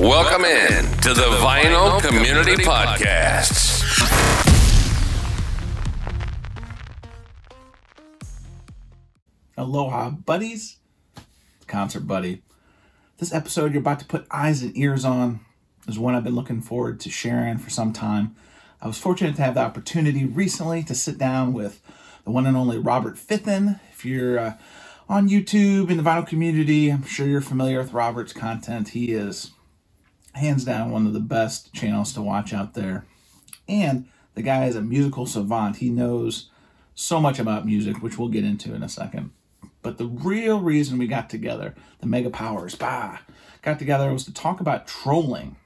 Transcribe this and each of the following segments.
Welcome in to the Vinyl Community Podcasts. Aloha, buddies. Concert Buddie. This episode you're about to put eyes and ears on is one I've been looking forward to sharing for some time. I was fortunate to have the opportunity recently to sit down with the one and only Robert Fithen. If you're uh, on YouTube in the vinyl community, I'm sure you're familiar with Robert's content. He is hands down one of the best channels to watch out there. And the guy is a musical savant. He knows so much about music, which we'll get into in a second. But the real reason we got together, the Mega Powers, bah, got together was to talk about trolling.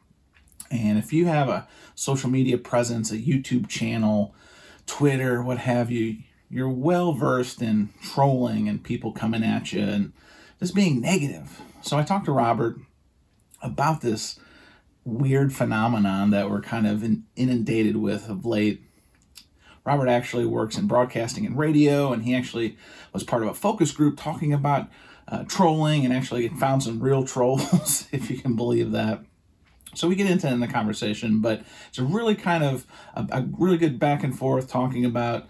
And if you have a social media presence, a YouTube channel, Twitter, what have you, you're well versed in trolling and people coming at you and just being negative. So I talked to Robert about this weird phenomenon that we're kind of inundated with of late. Robert actually works in broadcasting and radio, and he actually was part of a focus group talking about uh, trolling and actually found some real trolls, if you can believe that. So we get into in the conversation, but it's a really kind of a, a really good back and forth talking about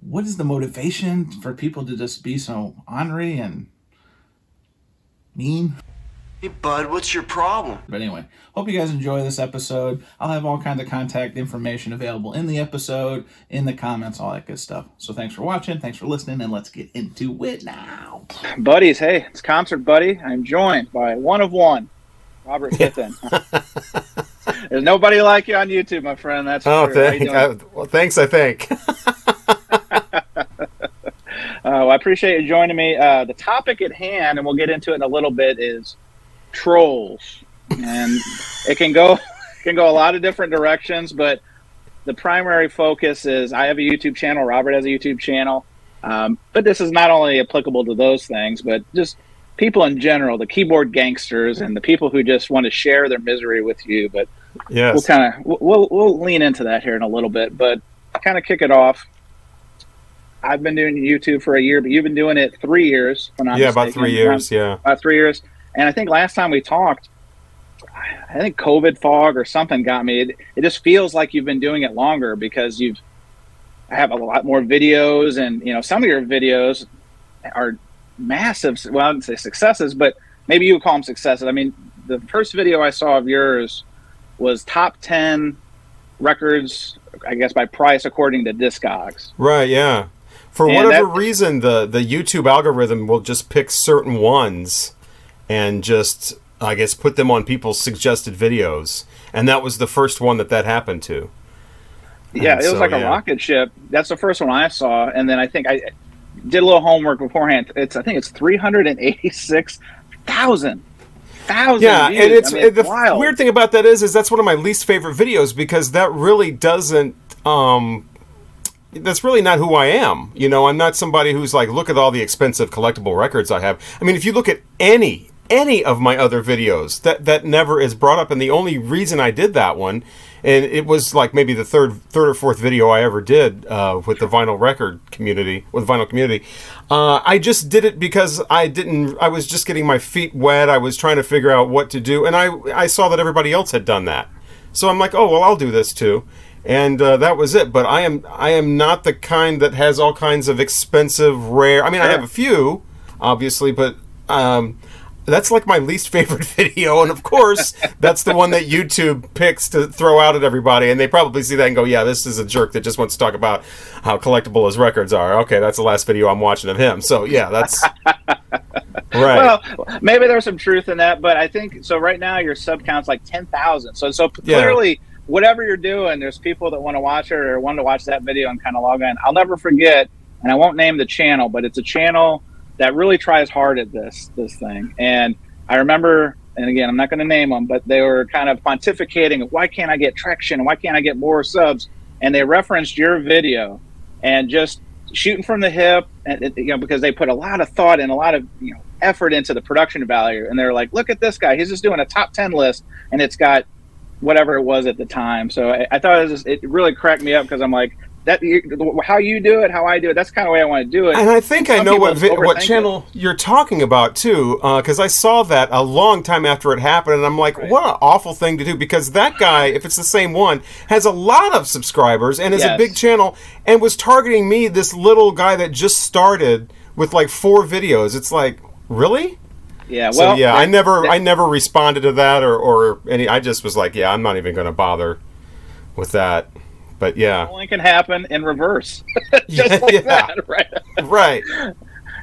what is the motivation for people to just be so ornery and mean. Hey, bud, what's your problem? But anyway, hope you guys enjoy this episode. I'll have all kinds of contact information available in the episode, in the comments, all that good stuff. So thanks for watching, thanks for listening, and let's get into it now. Buddies, hey, it's Concert Buddie. I'm joined by one of one, Robert Fithen. There's nobody like you on YouTube, my friend. That's oh, thank, uh, well, thanks. I think. uh, well, I appreciate you joining me. Uh, the topic at hand, and we'll get into it in a little bit, is trolls, and it can go can go a lot of different directions. But the primary focus is I have a YouTube channel. Robert has a YouTube channel. Um, but this is not only applicable to those things, but just people in general, the keyboard gangsters and the people who just want to share their misery with you. But yes. we'll kind of we'll we'll lean into that here in a little bit. But kind of kick it off. I've been doing YouTube for a year, but you've been doing it three years. yeah, mistaken. about three years. Yeah, about three years. And I think last time we talked, I think COVID fog or something got me. It, it just feels like you've been doing it longer because you've I have a lot more videos, and you know some of your videos are massive. Well, I wouldn't say successes, but maybe you would call them successes. I mean, the first video I saw of yours was top ten records, I guess by price according to Discogs. Right. Yeah. For and whatever that, reason, the the YouTube algorithm will just pick certain ones and just I guess put them on people's suggested videos, and that was the first one that that happened to. Yeah, and it was so, like a rocket ship. That's the first one I saw, and then I think I did a little homework beforehand. It's I think it's three hundred and eighty six thousand. Thousand yeah, views. and it's I mean, the wild. weird thing about that is, is that's one of my least favorite videos because that really doesn't um, that's really not who I am. You know, I'm not somebody who's like, look at all the expensive collectible records I have. I mean, if you look at any any of my other videos, that that never is brought up, and the only reason I did that one, and it was like maybe the third third or fourth video I ever did uh, with the vinyl record community, with the vinyl community. Uh, I just did it because I didn't. I was just getting my feet wet. I was trying to figure out what to do, and I I saw that everybody else had done that, so I'm like, oh well, I'll do this too and uh, that was it. But I am I am not the kind that has all kinds of expensive, rare. I mean, I have a few, obviously, but um, that's like my least favorite video. And of course, that's the one that YouTube picks to throw out at everybody, and they probably see that and go, "Yeah, this is a jerk that just wants to talk about how collectible his records are." Okay, that's the last video I'm watching of him. So yeah, that's. Right. Well, maybe there's some truth in that, but I think so. Right now, your sub count's like ten thousand. So, so clearly, yeah whatever you're doing, there's people that want to watch it or want to watch that video and kind of log in. I'll never forget, and I won't name the channel, but it's a channel that really tries hard at this this thing. And I remember, and again, I'm not going to name them, but they were kind of pontificating, why can't I get traction? Why can't I get more subs? And they referenced your video and just shooting from the hip, and you know, because they put a lot of thought and a lot of you know effort into the production value. And they're like, look at this guy, he's just doing a top ten list, and it's got whatever it was at the time. So I, I thought it, just, it really cracked me up because I'm like, that how you do it, how I do it. That's kind of the way I want to do it. And I think I know what vi- what overthink it. channel you're talking about too, uh, because I saw that a long time after it happened, and I'm like, what an awful thing to do. Because that guy, if it's the same one, has a lot of subscribers and is a big channel, and was targeting me, this little guy that just started with like four videos. It's like, really? Yeah, So well, yeah, I never, that- I never responded to that or or any. I just was like, yeah, I'm not even going to bother with that. But yeah, only can happen in reverse, just like Yeah. that, right? right.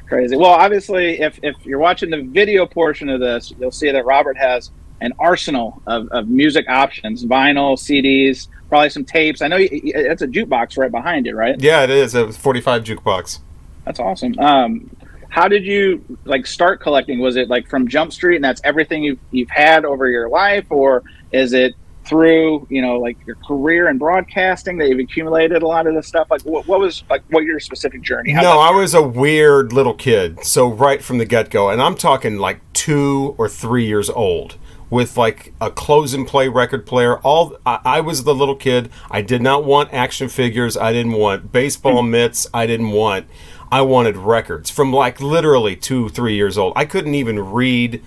Crazy. Well, obviously, if if you're watching the video portion of this, you'll see that Robert has an arsenal of, of music options: vinyl, CDs, probably some tapes. I know you, it's a jukebox right behind you, right? Yeah, it is a 45 jukebox. That's awesome. Um, how did you like start collecting? Was it like from Jump Street, and that's everything you've you've had over your life, or is it through you know like your career in broadcasting that you've accumulated a lot of this stuff? Like, what, what was like what your specific journey? How'd No, I was a weird little kid. So right from the get go, and I'm talking like two or three years old, with like a close and play record player. All I, I was the little kid. I did not want action figures. I didn't want baseball hmm. mitts. I didn't want. I wanted records from like literally two, three years old. I couldn't even read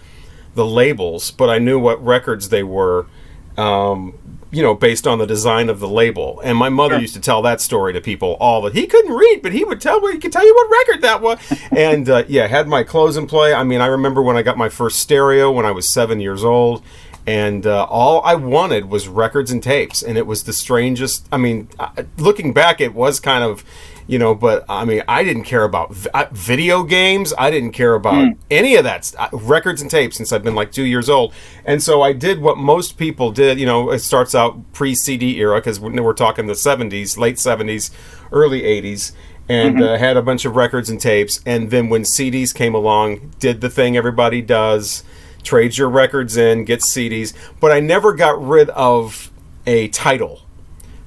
the labels, but I knew what records they were. Um, you know, based on the design of the label. And my mother used to tell that story to people all the. He couldn't read, but he would tell. He could tell you what record that was. and uh, yeah, had my Close 'n Play. I mean, I remember when I got my first stereo when I was seven years old. And uh, all I wanted was records and tapes, and it was the strangest. I mean, uh, looking back, it was kind of, you know, but I mean, I didn't care about uh, video games. I didn't care about any of that st- uh, records and tapes since I've been like two years old. And so I did what most people did. You know, it starts out pre CD era because we're, we're talking the '70s, late '70s, early '80s. And uh, had a bunch of records and tapes, and then when CDs came along, did the thing everybody does, trades your records in, gets CDs, but I never got rid of a title.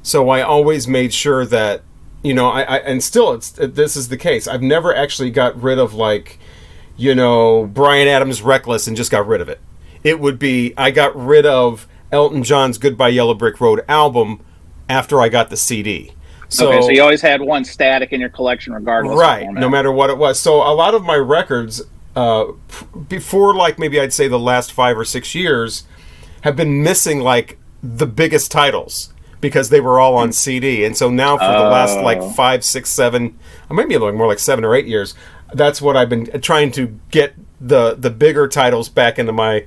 So I always made sure that you know, I, I and still it's this is the case. I've never actually got rid of like, you know, Bryan Adams' Reckless and just got rid of it. It would be I got rid of Elton John's Goodbye Yellow Brick Road album after I got the CD. So, okay, so you always had one static in your collection, regardless. right no matter what it was so a lot of my records uh, before like maybe i'd say the last five or six years have been missing like the biggest titles because they were all on cd and so now for the last like five, six, seven, I might be like more like seven or eight years that's what i've been trying to get the the bigger titles back into my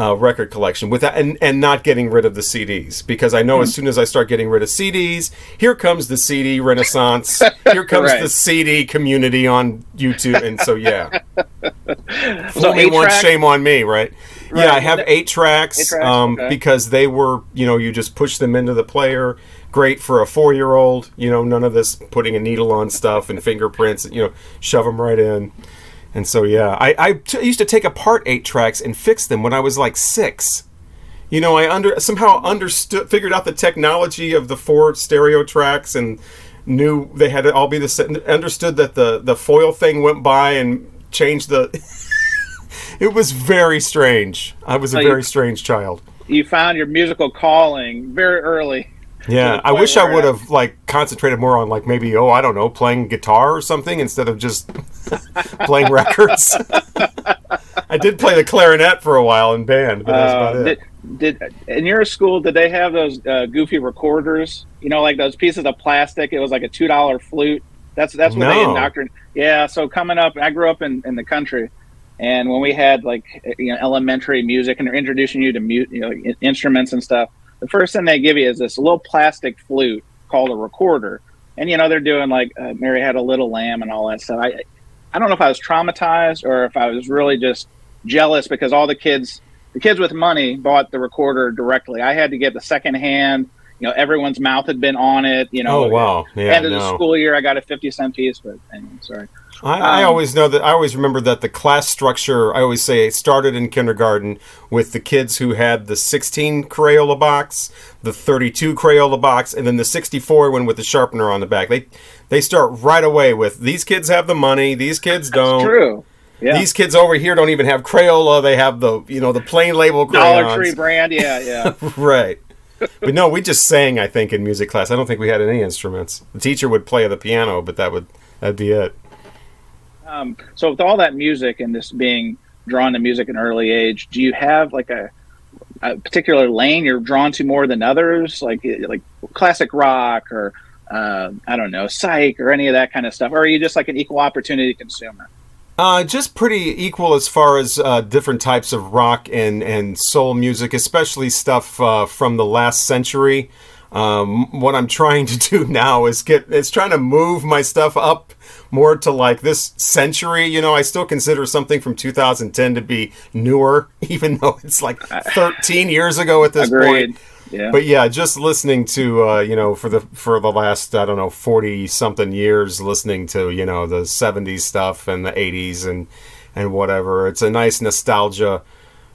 uh, record collection without and, and not getting rid of the CDs because I Hmm. know as soon as I start getting rid of CDs, here comes the CD renaissance. Here comes Right. the CD community on YouTube, and so yeah, So fool me once, track- shame on me, right? Yeah, I have eight tracks, Eight tracks, um, okay. because they were, you know, you just push them into the player. Great for a four-year-old. You know, none of this putting a needle on stuff and fingerprints. You know, shove them right in. And so yeah, I, I t- used to take apart eight tracks and fix them when I was like six. You know, I under somehow understood, figured out the technology of the four stereo tracks, and knew they had to all be the same. Understood that the the foil thing went by and changed the. it was very strange. I was a So you- very strange child. You found your musical calling very early. Yeah, I wish I would uh, have like concentrated more on like maybe oh I don't know playing guitar or something instead of just playing records. I did play the clarinet for a while in band, but that's Uh, about it. did, did in your school did they have those uh, goofy recorders? You know, like those pieces of plastic. It was like a two dollar flute. That's that's what they No. indoctrinated. Yeah. So coming up, I grew up in, in the country, and when we had like you know elementary music and they're introducing you to mu- you know instruments and stuff, the first thing they give you is this little plastic flute called a recorder, and you know they're doing like uh, Mary had a little lamb and all that stuff. I I don't know if I was traumatized or if I was really just jealous because all the kids the kids with money bought the recorder directly. I had to get the second hand. You know, everyone's mouth had been on it. You know, Oh wow! Yeah, end of the school year, I got a fifty cent piece. But anyway, sorry. I, I Um, always know that. I always remember that the class structure. I always say it started in kindergarten with the kids who had the 16 Crayola box, the 32 Crayola box, and then the 64 one with the sharpener on the back. They they start right away with these kids have the money, these kids don't. True. Yeah. These kids over here don't even have Crayola. They have the you know the plain label crayons. Dollar Tree brand. Yeah, yeah. right. but no, we just sang. I think in music class. I don't think we had any instruments. The teacher would play the piano, but that would that'd be it. Um, so with all that music and this being drawn to music at an early age, do you have like a, a particular lane you're drawn to more than others, like like classic rock or uh, I don't know, psych or any of that kind of stuff, or are you just like an equal opportunity consumer? Uh, just pretty equal as far as uh, different types of rock and, and soul music, especially stuff uh, from the last century. Um, what I'm trying to do now is get it's trying to move my stuff up more to like this century. You know, I still consider something from 2010 to be newer, even though it's like 13 years ago at this Agreed. point. Yeah. But yeah, just listening to uh, you know for the for the last I don't know forty something years, listening to you know the '70s stuff and the '80s and and whatever. It's a nice nostalgia,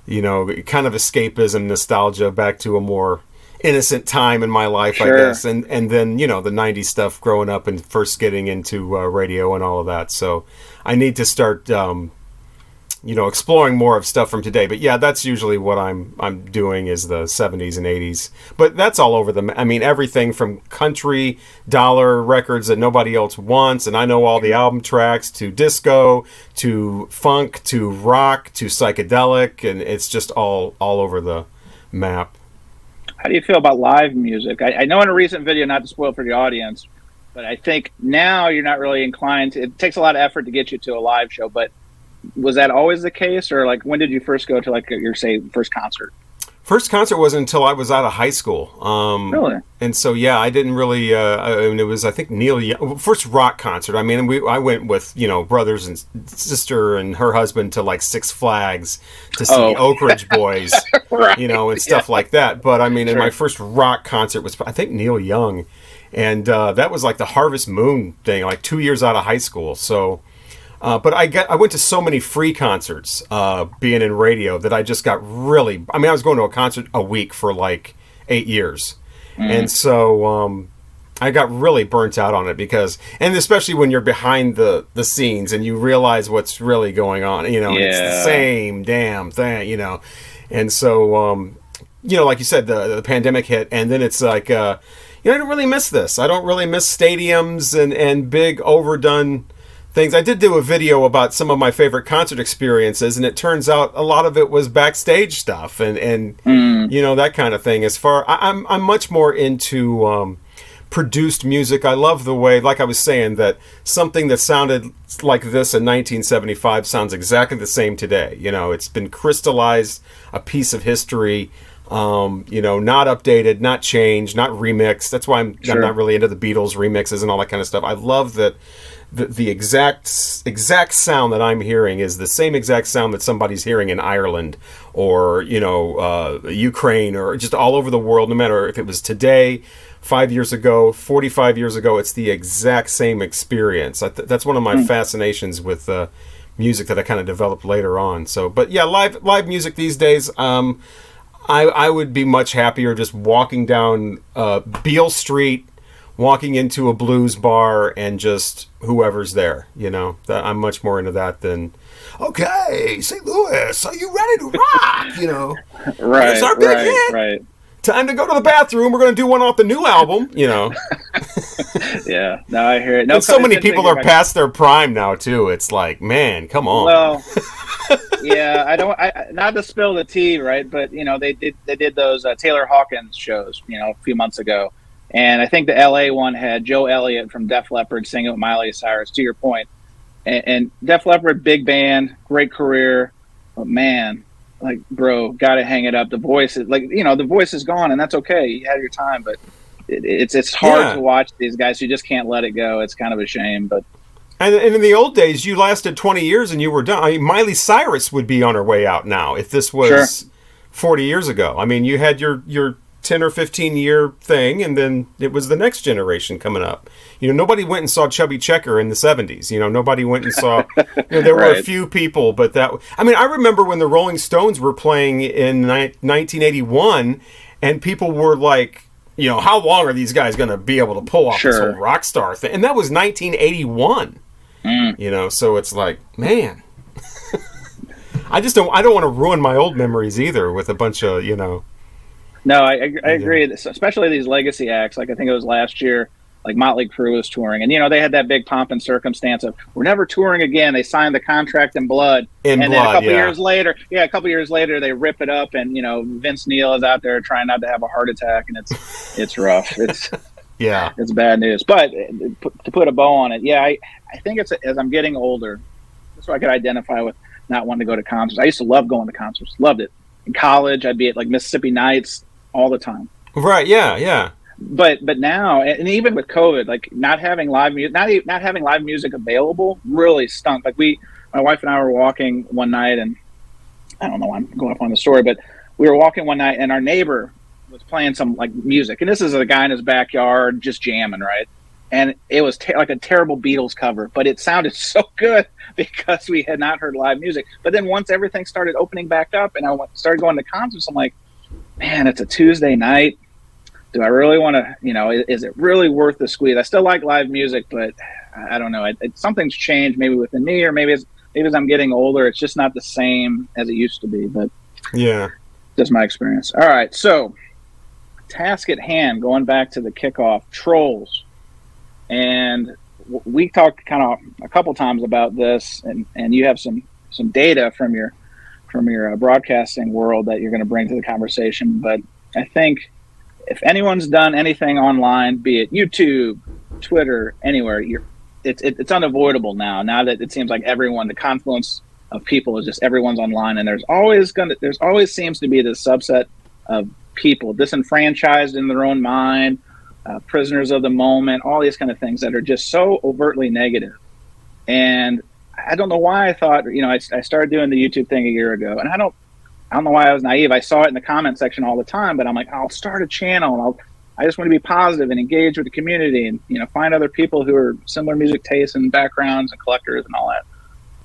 you know, kind of escapism nostalgia back to a more innocent time in my life, Sure. I guess. And and then you know the '90s stuff, growing up and first getting into uh, radio and all of that. So I need to start. Um, you know, exploring more of stuff from today. But yeah, that's usually what I'm I'm doing is the 70s and 80s. But that's all over the. I mean, everything from country dollar records that nobody else wants, and I know all the album tracks to disco to funk to rock to psychedelic, and it's just all all over the map. How do you feel about live music? I, I know in a recent video, not to spoil for the audience, but I think now you're not really inclined to. It takes a lot of effort to get you to a live show, but was that always the case, or like when did you first go to like your say first concert? First concert wasn't until I was out of high school. Um, Really? And so yeah, I didn't really. Uh, I mean, it was I think Neil Young first rock concert. I mean, we I went with you know brothers and sister and her husband to like Six Flags to see Oh. Oak Ridge Boys, Right. you know, and stuff like that. But I mean, Sure. my first rock concert was I think Neil Young, and uh, that was like the Harvest Moon thing, like two years out of high school. So. Uh, but I get I went to so many free concerts, uh, being in radio, that I just got really. I mean, I was going to a concert a week for like eight years, and so um, I got really burnt out on it because, and especially when you're behind the the scenes and you realize what's really going on. You know, and it's the same damn thing. You know, and so um, you know, like you said, the the pandemic hit, and then it's like. Uh, you know, I don't really miss this. I don't really miss stadiums and, and big overdone things. I did do a video about some of my favorite concert experiences, and it turns out a lot of it was backstage stuff and and you know that kind of thing. As far I, I'm I'm much more into um, produced music. I love the way, like I was saying, that something that sounded like this in 1975 sounds exactly the same today. You know, it's been crystallized, a piece of history. Um, you know, not updated, not changed, not remixed. That's why I'm, Sure. I'm not really into the Beatles remixes and all that kind of stuff. I love that the, the exact exact sound that I'm hearing is the same exact sound that somebody's hearing in Ireland or you know uh, Ukraine or just all over the world. No matter if it was today, five years ago, 45 years ago, it's the exact same experience. I th- that's one of my fascinations with uh, music that I kind of developed later on. So, but yeah, live live music these days. Um, I, I would be much happier just walking down uh, Beale Street, walking into a blues bar, and just whoever's there. You know, that, I'm much more into that than. Okay, St. Louis, are you ready to rock? You know, Right, It's our big right, hit. right. time to go to the bathroom. We're going to do one off the new album. You know, Yeah, no, I hear it. No, and so many people are past their prime now too. It's like, man, come on. Well, yeah, I don't. I, I- not to spill the tea, right? But you know, they did they did those uh, Taylor Hawkins shows, you know, a few months ago, and I think the L.A. one had Joe Elliott from Def Leppard singing with Miley Cyrus. To your point, and, and Def Leppard, big band, great career, but man, like, bro, got to hang it up. The voice is like, you know, the voice is gone, and that's okay. You had your time, but. It, it's it's hard Yeah. to watch these guys who just can't let it go. It's kind of a shame, but And, and in the old days, you lasted 20 years and you were done. I mean, Miley Cyrus would be on her way out now if this was Sure. 40 years ago. I mean, you had your, your 10 or 15 year thing, and then it was the next generation coming up. You know, nobody went and saw Chubby Checker in the 70s. You know, nobody went and saw. You know, there were a few people, but that. I mean, I remember when the Rolling Stones were playing in ni- 1981, and people were like, you know, how long are these guys going to be able to pull off this whole rock star thing? And that was 1981 mm. you know so it's like man i just don't i don't want to ruin my old memories either with a bunch of you know No, I, I, I agree. Yeah. Especially these legacy acts. Like I think it was last year, like Motley Crue was touring, and you know they had that big pomp and circumstance of we're never touring again. They signed the contract in blood, in and blood, then a couple yeah. years later, yeah, a couple years later they rip it up, and you know Vince Neil is out there trying not to have a heart attack, and it's it's rough. It's yeah, it's bad news. But uh, to put a bow on it, yeah, I I think it's as I'm getting older, that's so I could identify with not wanting to go to concerts. I used to love going to concerts, loved it. In college, I'd be at like Mississippi Nights all the time. Right. Yeah. Yeah but but now and even with covid like not having live music not not having live music available really stunk like we my wife and i were walking one night and i don't know why i'm going off on the story but we were walking one night and our neighbor was playing some like music and this is a guy in his backyard just jamming right and it was like a terrible beatles cover but it sounded so good because we had not heard live music but then once everything started opening back up and i started going to concerts i'm like man it's a tuesday night do I really want to, you know, is, is, it really worth the squeeze? I still like live music, but I, don't know. It, it, something's changed maybe within me, or maybe as, maybe as I'm getting older, it's just not the same as it used to be. But yeah, just my experience. All right. So, task at hand, going back to the kickoff, trolls. And we talked kind of a couple times about this, and, and you have some, some data from your from your uh, broadcasting world that you're going to bring to the conversation. But I think if anyone's done anything online, be it YouTube, Twitter, anywhere, you're it's it, it's unavoidable now. Now that it seems like everyone, the confluence of people is just everyone's online, and there's always gonna there's always seems to be this subset of people disenfranchised in their own mind, uh, prisoners of the moment, all these kind of things that are just so overtly negative. And I don't know why I thought you know I, I started doing the YouTube thing a year ago, and I don't I don't know why I was naive. I saw it in the comment section all the time, but I'm like, I'll start a channel and I'll, I just want to be positive and engage with the community and, you know, find other people who are similar music tastes and backgrounds and collectors and all that.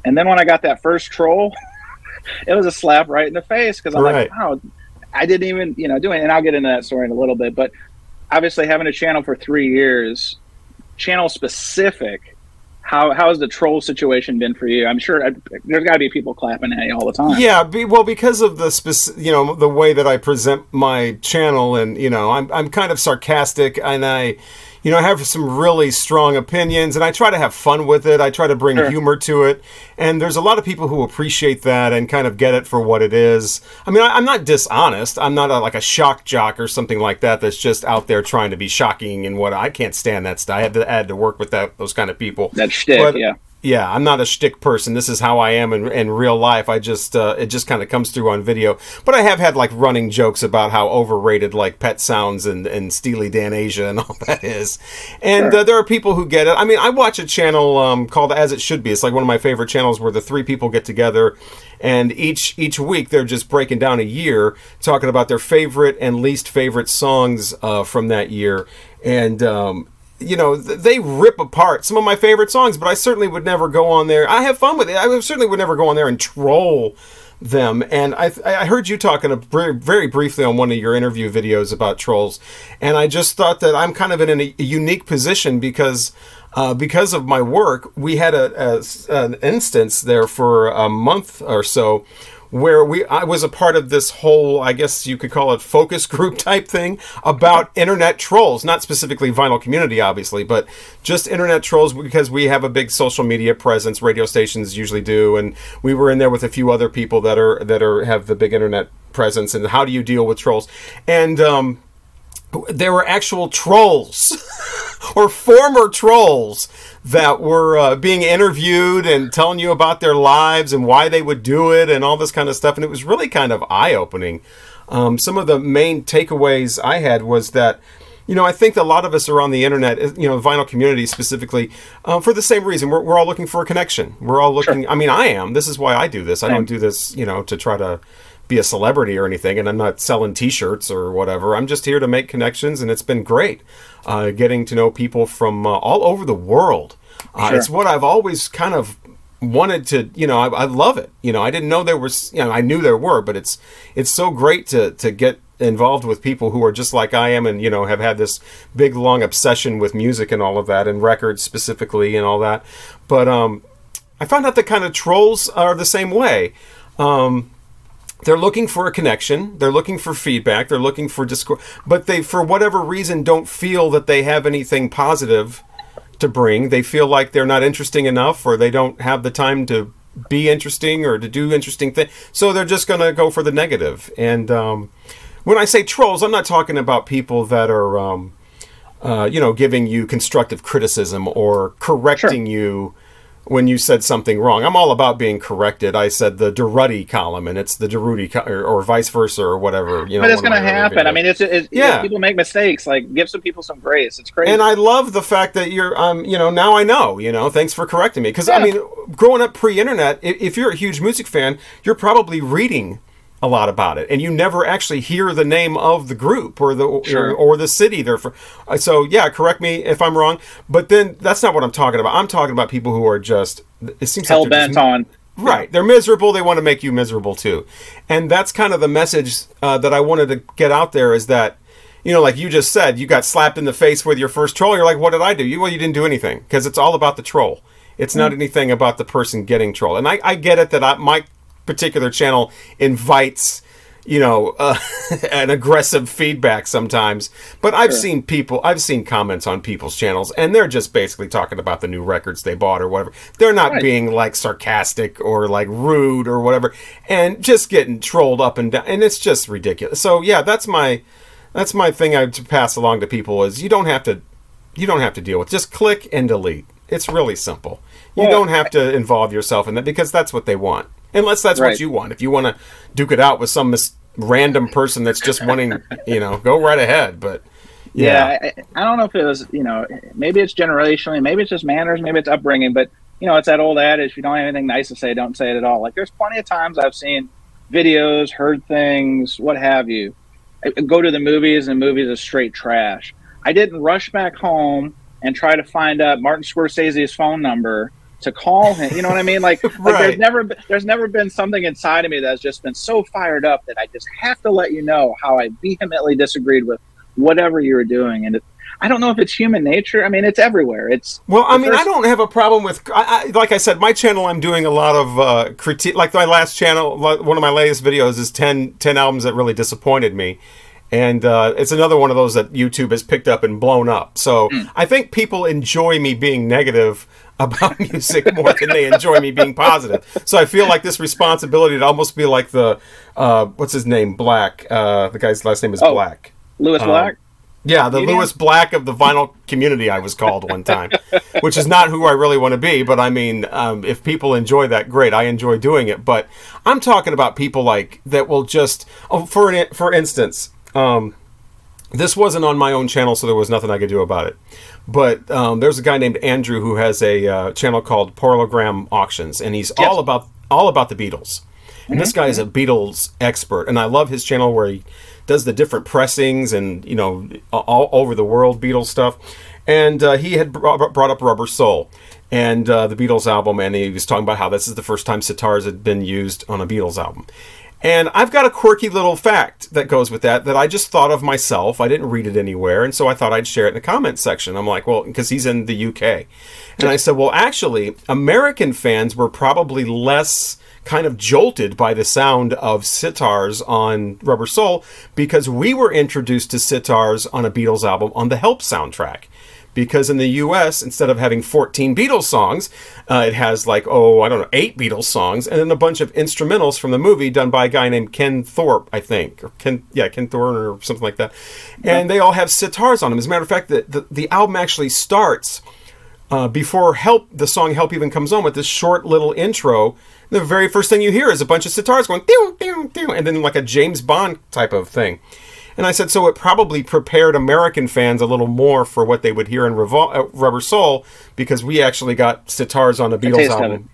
And then when I got that first troll, it was a slap right in the face because I'm right. like, wow, I didn't even, you know, do it. And I'll get into that story in a little bit, but obviously having a channel for three years, channel specific, how has the troll situation been for you? I'm sure uh, there's got to be people clapping at you all the time. Yeah, be, well, because of the specific, you know, the way that I present my channel, and you know, I'm I'm kind of sarcastic, and I you know, I have some really strong opinions and I try to have fun with it. I try to bring sure. humor to it. And there's a lot of people who appreciate that and kind of get it for what it is. I mean, I, am not dishonest. I'm not a, like a shock jock or something like that that's just out there trying to be shocking and what I can't stand that stuff. I had to, I had to work with that those kind of people. That shtick, but, yeah yeah, I'm not a shtick person. This is how I am in, in real life. I just uh, it just kind of comes through on video. But I have had like running jokes about how overrated like Pet Sounds and and Steely Dan Asia and all that is. And sure. uh, there are people who get it. I mean, I watch a channel um, called As It Should Be. It's like one of my favorite channels where the three people get together and each each week they're just breaking down a year, talking about their favorite and least favorite songs uh, from that year. And um, you know, they rip apart some of my favorite songs, but I certainly would never go on there. I have fun with it. I certainly would never go on there and troll them. And I, I heard you talking very briefly on one of your interview videos about trolls, and I just thought that I'm kind of in a unique position because. Uh, because of my work, we had a, a, an instance there for a month or so where we I was a part of this whole I guess you could call it focus group type thing about internet trolls, not specifically vinyl community obviously, but just internet trolls because we have a big social media presence, radio stations usually do, and we were in there with a few other people that are that are have the big internet presence and how do you deal with trolls? And um, there were actual trolls or former trolls that were uh, being interviewed and telling you about their lives and why they would do it and all this kind of stuff. And it was really kind of eye opening. Um, some of the main takeaways I had was that. You know, I think a lot of us are on the internet, uh, you know, vinyl community specifically, uh, for the same reason. We're, we're all looking for a connection. We're all looking. Sure. I mean, I am. This is why I do this. I don't do this, you know, to try to be a celebrity or anything, and I'm not selling T-shirts or whatever. I'm just here to make connections, and it's been great uh, getting to know people from uh, all over the world. Uh, sure. It's what I've always kind of wanted to. You know, I, I, love it. You know, I didn't know there was. You know, I knew there were, but it's it's so great to to get involved with people who are just like I am, and you know, have had this big long obsession with music and all of that, and records specifically and all that. But um, I found out that kind of trolls are the same way. Um, they're looking for a connection. They're looking for feedback. They're looking for discourse but they for whatever reason don't feel that they have anything positive to bring. They feel like they're not interesting enough or they don't have the time to be interesting or to do interesting things so they're just going to go for the negative. negative and um, when i say trolls i'm not talking about people that are um, uh, you know giving you constructive criticism or correcting you when you said something wrong. I'm all about being corrected. I said the Durutti column, and it's the Durutti co- or, or vice versa or whatever. You know, but it's going to happen. I mean, it's, it's Yeah. yeah. People make mistakes. Like, give some people some grace. It's crazy. and I love the fact that you're, um, you know, now I know. You know, thanks for correcting me. Because I mean, growing up pre-internet, i- if you're a huge music fan, you're probably reading a lot about it, and you never actually hear the name of the group or the Sure. or, or the city. They're for, uh, so yeah. Correct me if I'm wrong, but then that's not what I'm talking about. I'm talking about people who are just. It seems hell like bent on. Right. They're miserable. They want to make you miserable too. And that's kind of the message uh, that I wanted to get out there is that, you know, like you just said, you got slapped in the face with your first troll. You're like, what did I do? You, well, you didn't do anything because it's all about the troll. It's not anything about the person getting trolled. And I, I get it that I, my particular channel invites, you know, uh, an aggressive feedback sometimes. But I've seen people, I've seen comments on people's channels, and they're just basically talking about the new records they bought or whatever. They're not Right. being like sarcastic or like rude or whatever, and just getting trolled up and down, and it's just ridiculous. So yeah, that's my that's my thing I pass along to people is you don't have to you don't have to deal with just click and delete. It's really simple. You Well, don't have to involve yourself in that because that's what they want. Unless that's what you want. If you want to duke it out with some mis- random person that's just wanting, you know, go right ahead. But Yeah, I, I don't know if it was, you know, maybe it's generationally, maybe it's just manners, maybe it's upbringing, but you know, it's that old adage: if you don't have anything nice to say, don't say it at all. Like, there's plenty of times I've seen videos, heard things, what have you. I go to the movies, and movies are straight trash. I didn't rush back home and try to find out Martin Scorsese's phone number to call him. You know what I mean? Like, like there's never been- there's never been something inside of me that's just been so fired up that I just have to let you know how I vehemently disagreed with whatever you were doing. And it, I don't know if it's human nature. I mean, it's everywhere. It's Well, I mean, first- I don't have a problem with. I, I, like I said, my channel, I'm doing a lot of uh, critique. Like my last channel, one of my latest videos is 10, 10 albums that really disappointed me. And uh, it's another one of those that YouTube has picked up and blown up. So Hmm. I think people enjoy me being negative about music more than they enjoy me being positive. So I feel like this responsibility to almost be like the, uh, what's his name? Black. Uh, the guy's last name is Oh. Black. Lewis Black. Yeah, the? Lewis Black of the vinyl community, I was called one time, which is not who I really want to be. But I mean, um, if people enjoy that, great. I enjoy doing it. But I'm talking about people like that will just, oh, for an, for instance, um, this wasn't on my own channel, so there was nothing I could do about it. But um, there's a guy named Andrew who has a uh, channel called Parallelogram Auctions, and he's all about all about the Beatles. And this guy is a Beatles expert, and I love his channel where he does the different pressings and you know all over the world Beatles stuff. And uh, he had brought brought up Rubber Soul and uh, the Beatles album, and he was talking about how this is the first time sitars had been used on a Beatles album. And I've got a quirky little fact that goes with that that I just thought of myself. I didn't read it anywhere, and so I thought I'd share it in the comments section. I'm like, well, because he's in the UK. And I said, well, actually, American fans were probably less kind of jolted by the sound of sitars on Rubber Soul because we were introduced to sitars on a Beatles album on the Help soundtrack because in the US, instead of having 14 Beatles songs, uh, it has like, oh, I don't know, eight Beatles songs, and then a bunch of instrumentals from the movie done by a guy named Ken Thorpe, I think. Or Ken, yeah, Ken Thorne or something like that. And they all have sitars on them. As a matter of fact, the, the, the album actually starts uh, before Help, the song Help even comes on with this short little intro. The very first thing you hear is a bunch of sitars going, and then like a James Bond type of thing. And I said, so it probably prepared American fans a little more for what they would hear in Revol- uh, Rubber Soul because we actually got sitars on the Beatles album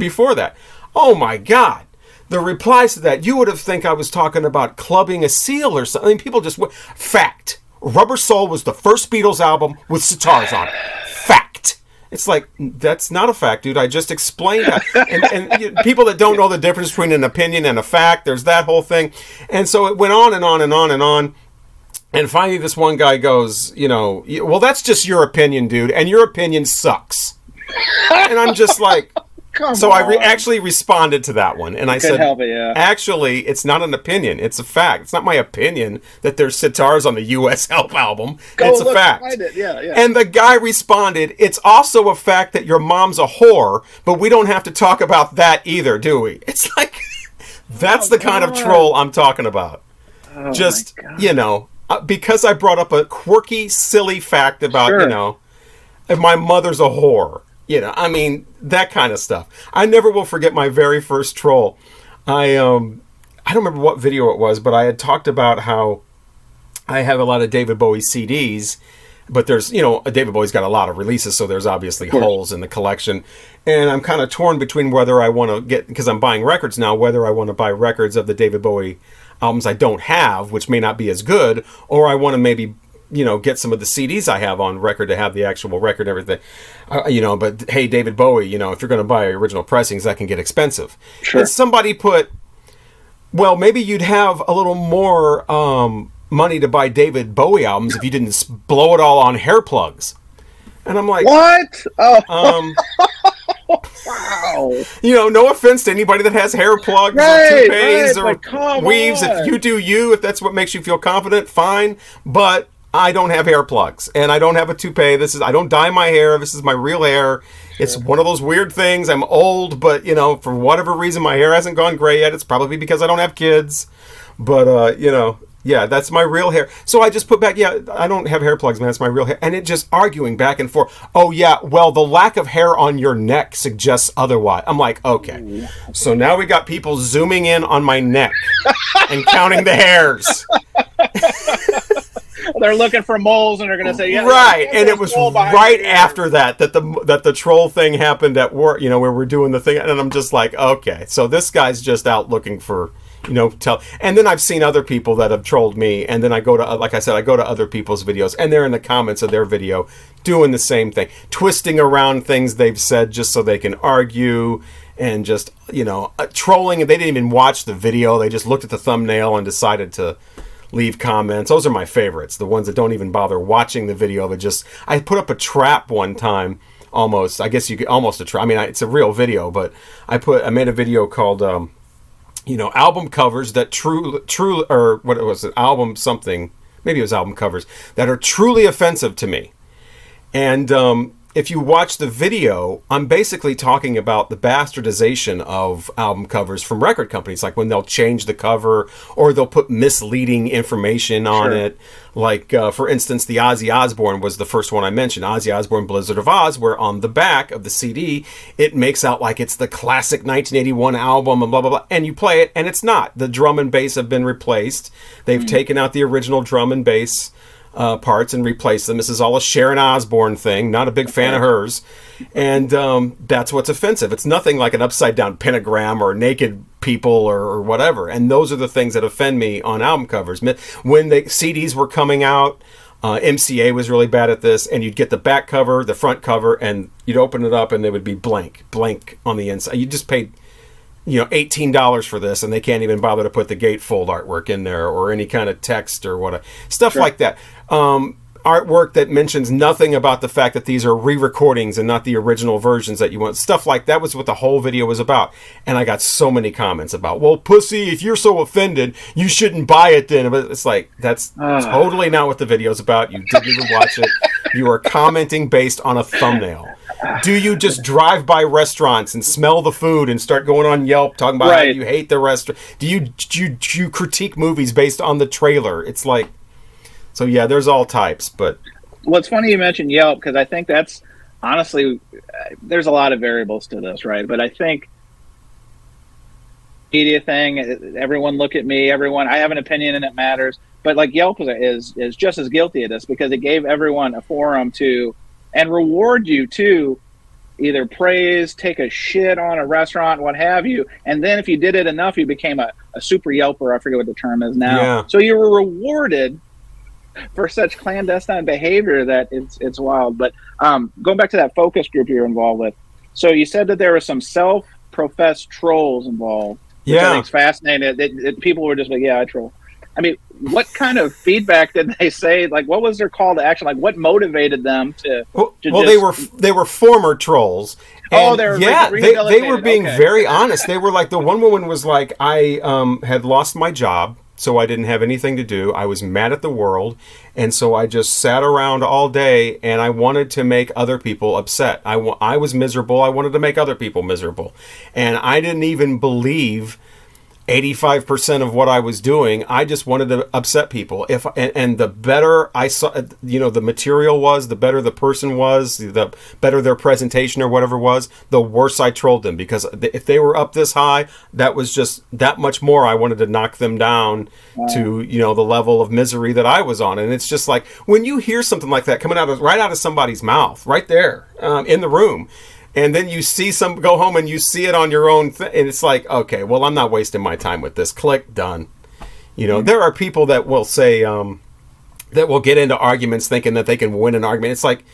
before that. Oh my God. The replies to that, you would have think I was talking about clubbing a seal or something. I mean, people just, w- fact. Rubber Soul was the first Beatles album with sitars on it. It's like that's not a fact, dude. I just explained that, and, and you- people that don't know the difference between an opinion and a fact, there's that whole thing, and so it went on and on and on and on, and finally, this one guy goes, you know, well, that's just your opinion, dude, and your opinion sucks, and I'm just like, Come so I re- actually responded to that one, and I Couldn't said, help it, yeah. "Actually, it's not an opinion; it's a fact. It's not my opinion that there's sitars on the U.S. Help album. Go it's a fact." behind it. Yeah, yeah. And the guy responded, "It's also a fact that your mom's a whore, but we don't have to talk about that either, do we?" It's like that's the kind of Oh, troll I'm talking about. Oh, Just you know, uh, because I brought up a quirky, silly fact about you know, if my mother's a whore. You know, I mean that kind of stuff. I never will forget my very first troll. I um, I don't remember what video it was, but I had talked about how I have a lot of David Bowie CDs, but there's, you know, David Bowie's got a lot of releases, so there's obviously holes in the collection. And I'm kind of torn between whether I want to get, because I'm buying records now, whether I want to buy records of the David Bowie albums I don't have, which may not be as good, or I want to maybe, you know, get some of the CDs I have on record to have the actual record and everything. Uh, you know, but hey, David Bowie, you know, if you're going to buy original pressings, that can get expensive. Sure. And somebody put, well, maybe you'd have a little more um, money to buy David Bowie albums if you didn't blow it all on hair plugs. And I'm like, what? Oh, um, wow. you know, no offense to anybody that has hair plugs Right, or toupees right, or weaves. on. If you do you, if that's what makes you feel confident, fine. But I don't have hair plugs and I don't have a toupee. This is I don't dye my hair. This is my real hair. It's one of those weird things. I'm old, but you know, for whatever reason, my hair hasn't gone gray yet. It's probably because I don't have kids. But uh, you know, yeah, that's my real hair. So I just put back, yeah, I don't have hair plugs, man. That's my real hair. And it just arguing back and forth. Oh yeah, well, the lack of hair on your neck suggests otherwise. I'm like, okay. So now we got people zooming in on my neck and counting the hairs. They're looking for moles and they're going to say, yeah. right and it was a mole behind right after that that the that the troll thing happened at work you know where we're doing the thing and i'm just like okay so this guy's just out looking for you know tell and then i've seen other people that have trolled me and then i go to like i said i go to other people's videos and they're in the comments of their video doing the same thing twisting around things they've said just so they can argue and just you know uh, trolling and they didn't even watch the video they just looked at the thumbnail and decided to leave comments. Those are my favorites. The ones that don't even bother watching the video, but just I put up a trap one time. Almost, I guess you could almost a trap. I mean, it's a real video, but I put I made a video called, um, you know, album covers that true true or what it was an album something. Maybe it was album covers that are truly offensive to me. And um, if you watch the video, I'm basically talking about the bastardization of album covers from record companies, like when they'll change the cover or they'll put misleading information on Sure. it. Like, uh, for instance, the Ozzy Osbourne was the first one I mentioned. Ozzy Osbourne Blizzard of Oz, where on the back of the CD, it makes out like it's the classic 1981 album and blah, blah, blah. And you play it, and it's not. The drum and bass have been replaced. They've taken out the original drum and bass uh, parts and replace them. This is all a Sharon Osbourne thing. Not a big fan of hers, and um, that's what's offensive. It's nothing like an upside down pentagram or naked people or, or whatever. And those are the things that offend me on album covers. When the CDs were coming out. Uh, MCA was really bad at this, and you'd get the back cover, the front cover, and you'd open it up, and it would be blank, blank on the inside. You just paid you know eighteen dollars for this, and they can't even bother to put the gatefold artwork in there or any kind of text or what stuff like that. Um, artwork that mentions nothing about the fact that these are re-recordings and not the original versions that you want. Stuff like that was what the whole video was about. And I got so many comments about, well, pussy, if you're so offended, you shouldn't buy it then. But it's like that's totally not what the video's about. You didn't even watch it. You are commenting based on a thumbnail. Do you just drive by restaurants and smell the food and start going on Yelp talking about how you hate the restaurant? Do you, do you do you critique movies based on the trailer? It's like so yeah, there's all types, but Well, it's funny you mentioned Yelp because I think that's honestly, there's a lot of variables to this, right? But I think media thing, uh, everyone look at me, everyone, I have an opinion and it matters. But like Yelp is, is is just as guilty of this because it gave everyone a forum to and reward you to either praise, take a shit on a restaurant, what have you. And then if you did it enough, you became a, a super Yelper. I forget what the term is now. Yeah. So you were rewarded for such clandestine behavior that it's it's wild. But um, going back to that focus group you're involved with, so you said that there were some self-professed trolls involved. Yeah. it's fascinating. That, that people were just like, "Yeah, I troll." I mean, what kind of feedback did they say? Like, what was their call to action? Like, what motivated them to? well, to well, they were they were former trolls, oh, they were yeah, they, they were being Okay. very honest. They were like the one woman was like, I um, had lost my job, so I didn't have anything to do. I was mad at the world, and so I just sat around all day, and I wanted to make other people upset. I I was miserable. I wanted to make other people miserable, and I didn't even believe. 85% of what I was doing, I just wanted to upset people. If and, and the better I saw you know the material was, the better the person was, the better their presentation or whatever was, the worse I trolled them because if they were up this high, that was just that much more I wanted to knock them down to, you know, the level of misery that I was on. And it's just like when you hear something like that coming out of right out of somebody's mouth, right there um, in the room, and then you see some go home and you see it on your own th- and it's like okay well i'm not wasting my time with this. Click done. You know there are people that will say um, that will get into arguments thinking that they can win an argument. It's like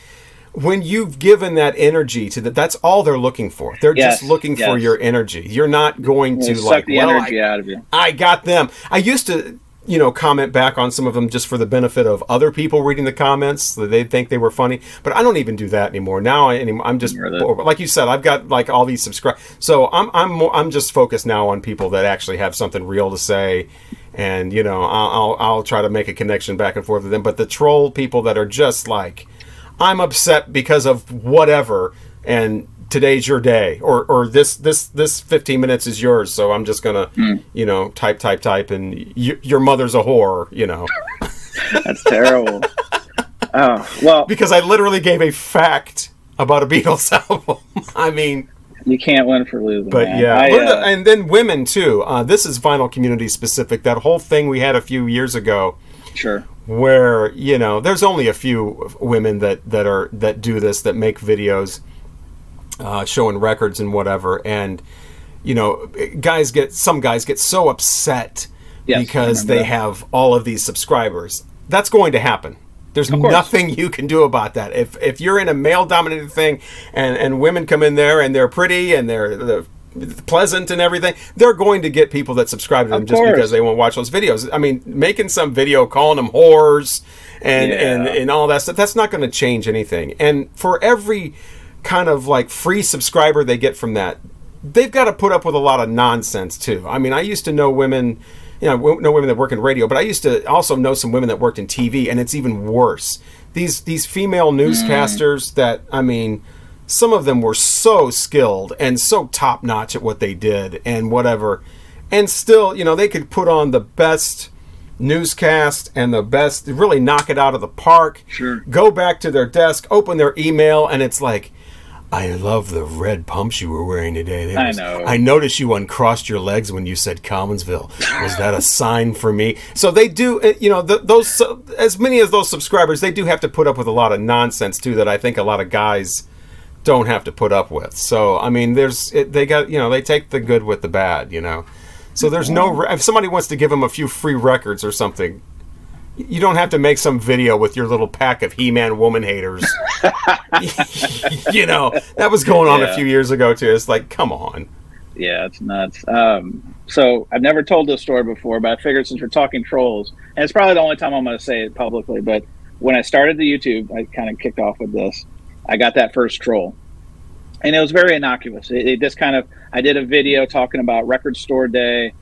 when you've given that energy to that that's all they're looking for. They're Yes, just looking for your energy. You're not going to suck like the well, energy I, out of you. I got them. I used to you know comment back on some of them just for the benefit of other people reading the comments that they think they were funny. But i don't even do that anymore. Now I, I'm just You're the- bored. like you said i've got like all these subscribe so i'm i'm more, i'm just focused now on people that actually have something real to say. And you know I'll, I'll i'll try to make a connection back and forth with them. But the troll people that are just like i'm upset because of whatever and today's your day or or this this this 15 minutes is yours so i'm just gonna you know type type type and y- your mother's a whore you know That's terrible. oh well, because i literally gave a fact about a beatles album i mean you can't win for losing. But man. yeah, I, uh, and then women too. Uh, this is vinyl community specific. That whole thing we had a few years ago, sure. where you know, there's only a few women that that are that do this, that make videos, uh, showing records and whatever, and you know, guys get some guys get so upset Yes, because they that. have all of these subscribers. That's going to happen. There's nothing you can do about that. If if you're in a male dominated thing and and women come in there and they're pretty and they're, they're pleasant and everything, they're going to get people that subscribe to them Of just course. because they won't watch those videos. I mean, making some video calling them whores and and and all that stuff that's not going to change anything. And for every kind of like free subscriber they get from that, they've got to put up with a lot of nonsense too. I mean, I used to know women, you know, know women that work in radio, but I used to also know some women that worked in TV, and it's even worse. These these female hmm. newscasters that I mean, some of them were so skilled and so top notch at what they did and whatever, and still, you know, they could put on the best newscast and the best really knock it out of the park Sure. go back to their desk open their email and it's like I love the red pumps you were wearing today. I was- know. I noticed you uncrossed your legs when you said Commonsville. Was that a sign for me? So they do, uh, you know, th those as many as those subscribers, they do have to put up with a lot of nonsense too that I think a lot of guys don't have to put up with. So I mean, there's it, they got you know they take the good with the bad, you know. So there's no re- if somebody wants to give them a few free records or something. You don't have to make some video with your little pack of He-Man woman haters. you know, that was going on a few years ago too. It's like, come on. Yeah, it's nuts. Um, so I've never told this story before, but I figured since we're talking trolls, and it's probably the only time I'm going to say it publicly, but when I started the YouTube, I kind of kicked off with this. I got that first troll, and it was very innocuous. It, it just kind of I did a video talking about Record Store Day,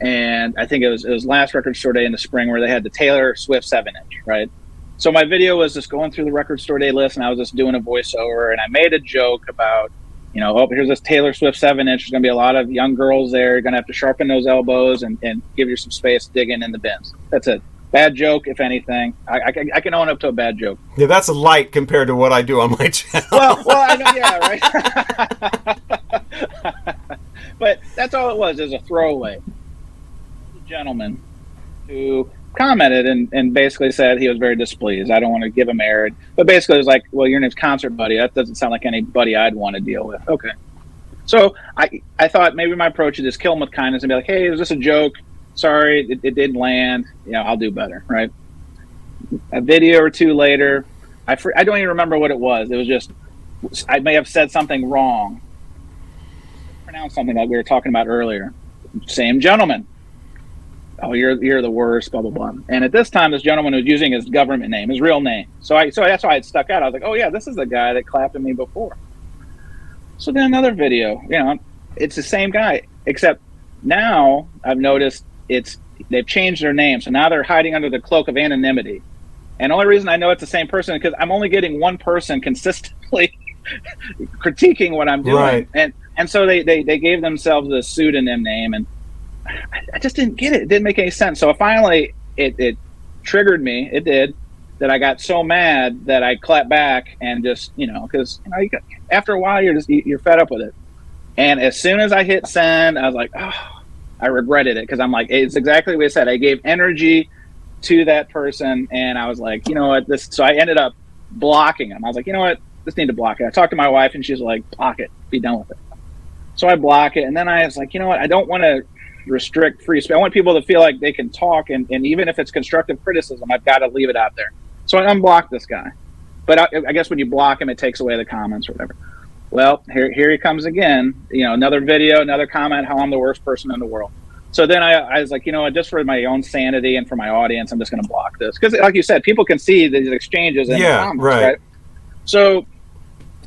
and I think it was it was last Record Store Day in the spring where they had the Taylor Swift seven inch, right? So my video was just going through the Record Store Day list, and I was just doing a voiceover, and I made a joke about you know, oh, here's this Taylor Swift seven inch. There's going to be a lot of young girls there. You're going to have to sharpen those elbows and, and give you some space digging in the bins. That's it. Bad joke, if anything. I, I, can- I can own up to a bad joke. Yeah, that's light compared to what I do on my channel. Well, well, I know, yeah, right. but that's all it was. Is a throwaway. Gentleman who commented and, and basically said he was very displeased. I don't want to give him air, but basically it was like, well, your name's Concert Buddie. That doesn't sound like anybody I'd want to deal with. Okay. So I I thought maybe my approach is just kill him with kindness and be like, hey, was this a joke? Sorry, it, it didn't land. You know, I'll do better, right? A video or two later, I fr- I don't even remember what it was. It was just I may have said something wrong, pronounced something like we were talking about earlier. Same gentleman. Oh, you're you're the worst, blah blah blah. And at this time, this gentleman was using his government name, his real name. So I so that's why it stuck out. I was like, oh yeah, this is the guy that clapped at me before. So then another video, you know, it's the same guy, except now I've noticed it's they've changed their name, so now they're hiding under the cloak of anonymity. And the only reason I know it's the same person is because I'm only getting one person consistently critiquing what I'm doing, Right. and and so they, they they gave themselves a pseudonym name, and I, just didn't get it. It didn't make any sense. So finally, it it triggered me. It did that. I got so mad that I clapped back and just you know because you know you got, after a while you're just you're fed up with it. And as soon as I hit send, I was like, oh, I regretted it because I'm like, it's exactly what I said. I gave energy to that person, and I was like, you know what, this. So I ended up blocking him. I was like, you know what, just need to block it. I talked to my wife, and she's like, block it, be done with it. So I block it, and then I was like, you know what, I don't want to restrict free speech. I want people to feel like they can talk, and, and even if it's constructive criticism, I've got to leave it out there. So I unblocked this guy. But I, I guess when you block him, it takes away the comments or whatever. Well, here here he comes again. You know, another video, another comment, how I'm the worst person in the world. So then I, I was like, you know what, just for my own sanity and for my audience, I'm just going to block this because, like you said, people can see these exchanges in the comments, right. right? So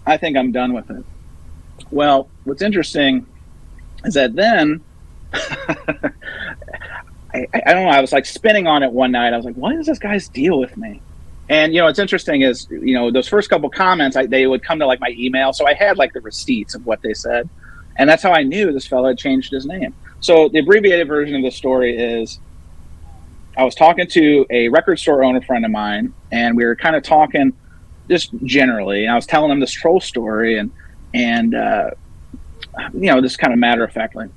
I think I'm done with it. Well, what's interesting is that then I, I don't know. I was like spinning on it one night. I was like, what is this guy's deal with me? And you know, what's interesting is you know those first couple comments, I, they would come to like my email, so I had like the receipts of what they said, and that's how I knew this fellow had changed his name. So the abbreviated version of the story is, I was talking to a record store owner friend of mine, and we were kind of talking just generally. And I was telling him this troll story, and and uh, you know, just kind of matter of factly.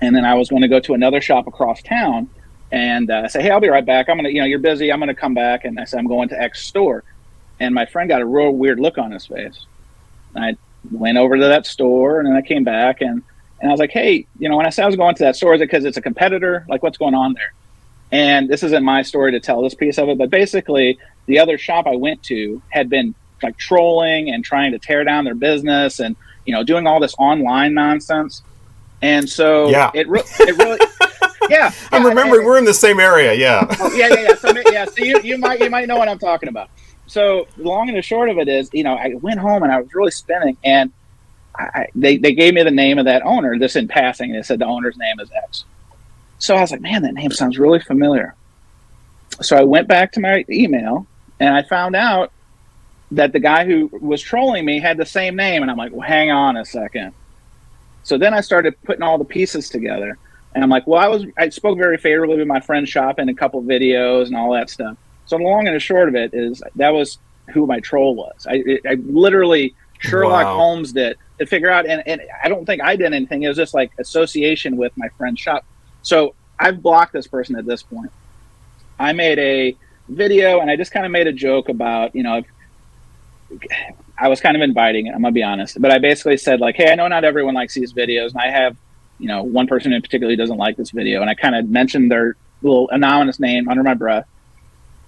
And then I was going to go to another shop across town and uh, say, "Hey, I'll be right back. I'm gonna, you know, you're busy. I'm gonna come back." And I said, "I'm going to X store." And my friend got a real weird look on his face. I went over to that store, and then I came back, and and I was like, "Hey, you know, when I said I was going to that store, is it because it's a competitor? Like, what's going on there?" And this isn't my story to tell this piece of it, but basically, the other shop I went to had been like trolling and trying to tear down their business, and you know, doing all this online nonsense. And so Yeah. it, re- it really, yeah. I'm remembering we're in the same area. Yeah. Oh, yeah, yeah, yeah. So yeah, so you, you might you might know what I'm talking about. So the long and the short of it is, you know, I went home and I was really spinning, and I, I, they they gave me the name of that owner. This in passing, they said the owner's name is X. So I was like, man, that name sounds really familiar. So I went back to my email and I found out that the guy who was trolling me had the same name, and I'm like, well, hang on a second. So then I started putting all the pieces together. And I'm like, well, I was I spoke very favorably with my friend shop in a couple videos and all that stuff. So the long and the short of it is that was who my troll was. I, I literally Sherlock Wow. Holmes did to figure out, and, and I don't think I did anything. It was just like association with my friend shop. So I've blocked this person at this point. I made a video and I just kind of made a joke about, you know, I was kind of inviting it, I'm gonna be honest. But I basically said, like, hey, I know not everyone likes these videos, and I have, you know, one person in particular who doesn't like this video, and I kind of mentioned their little anonymous name under my breath.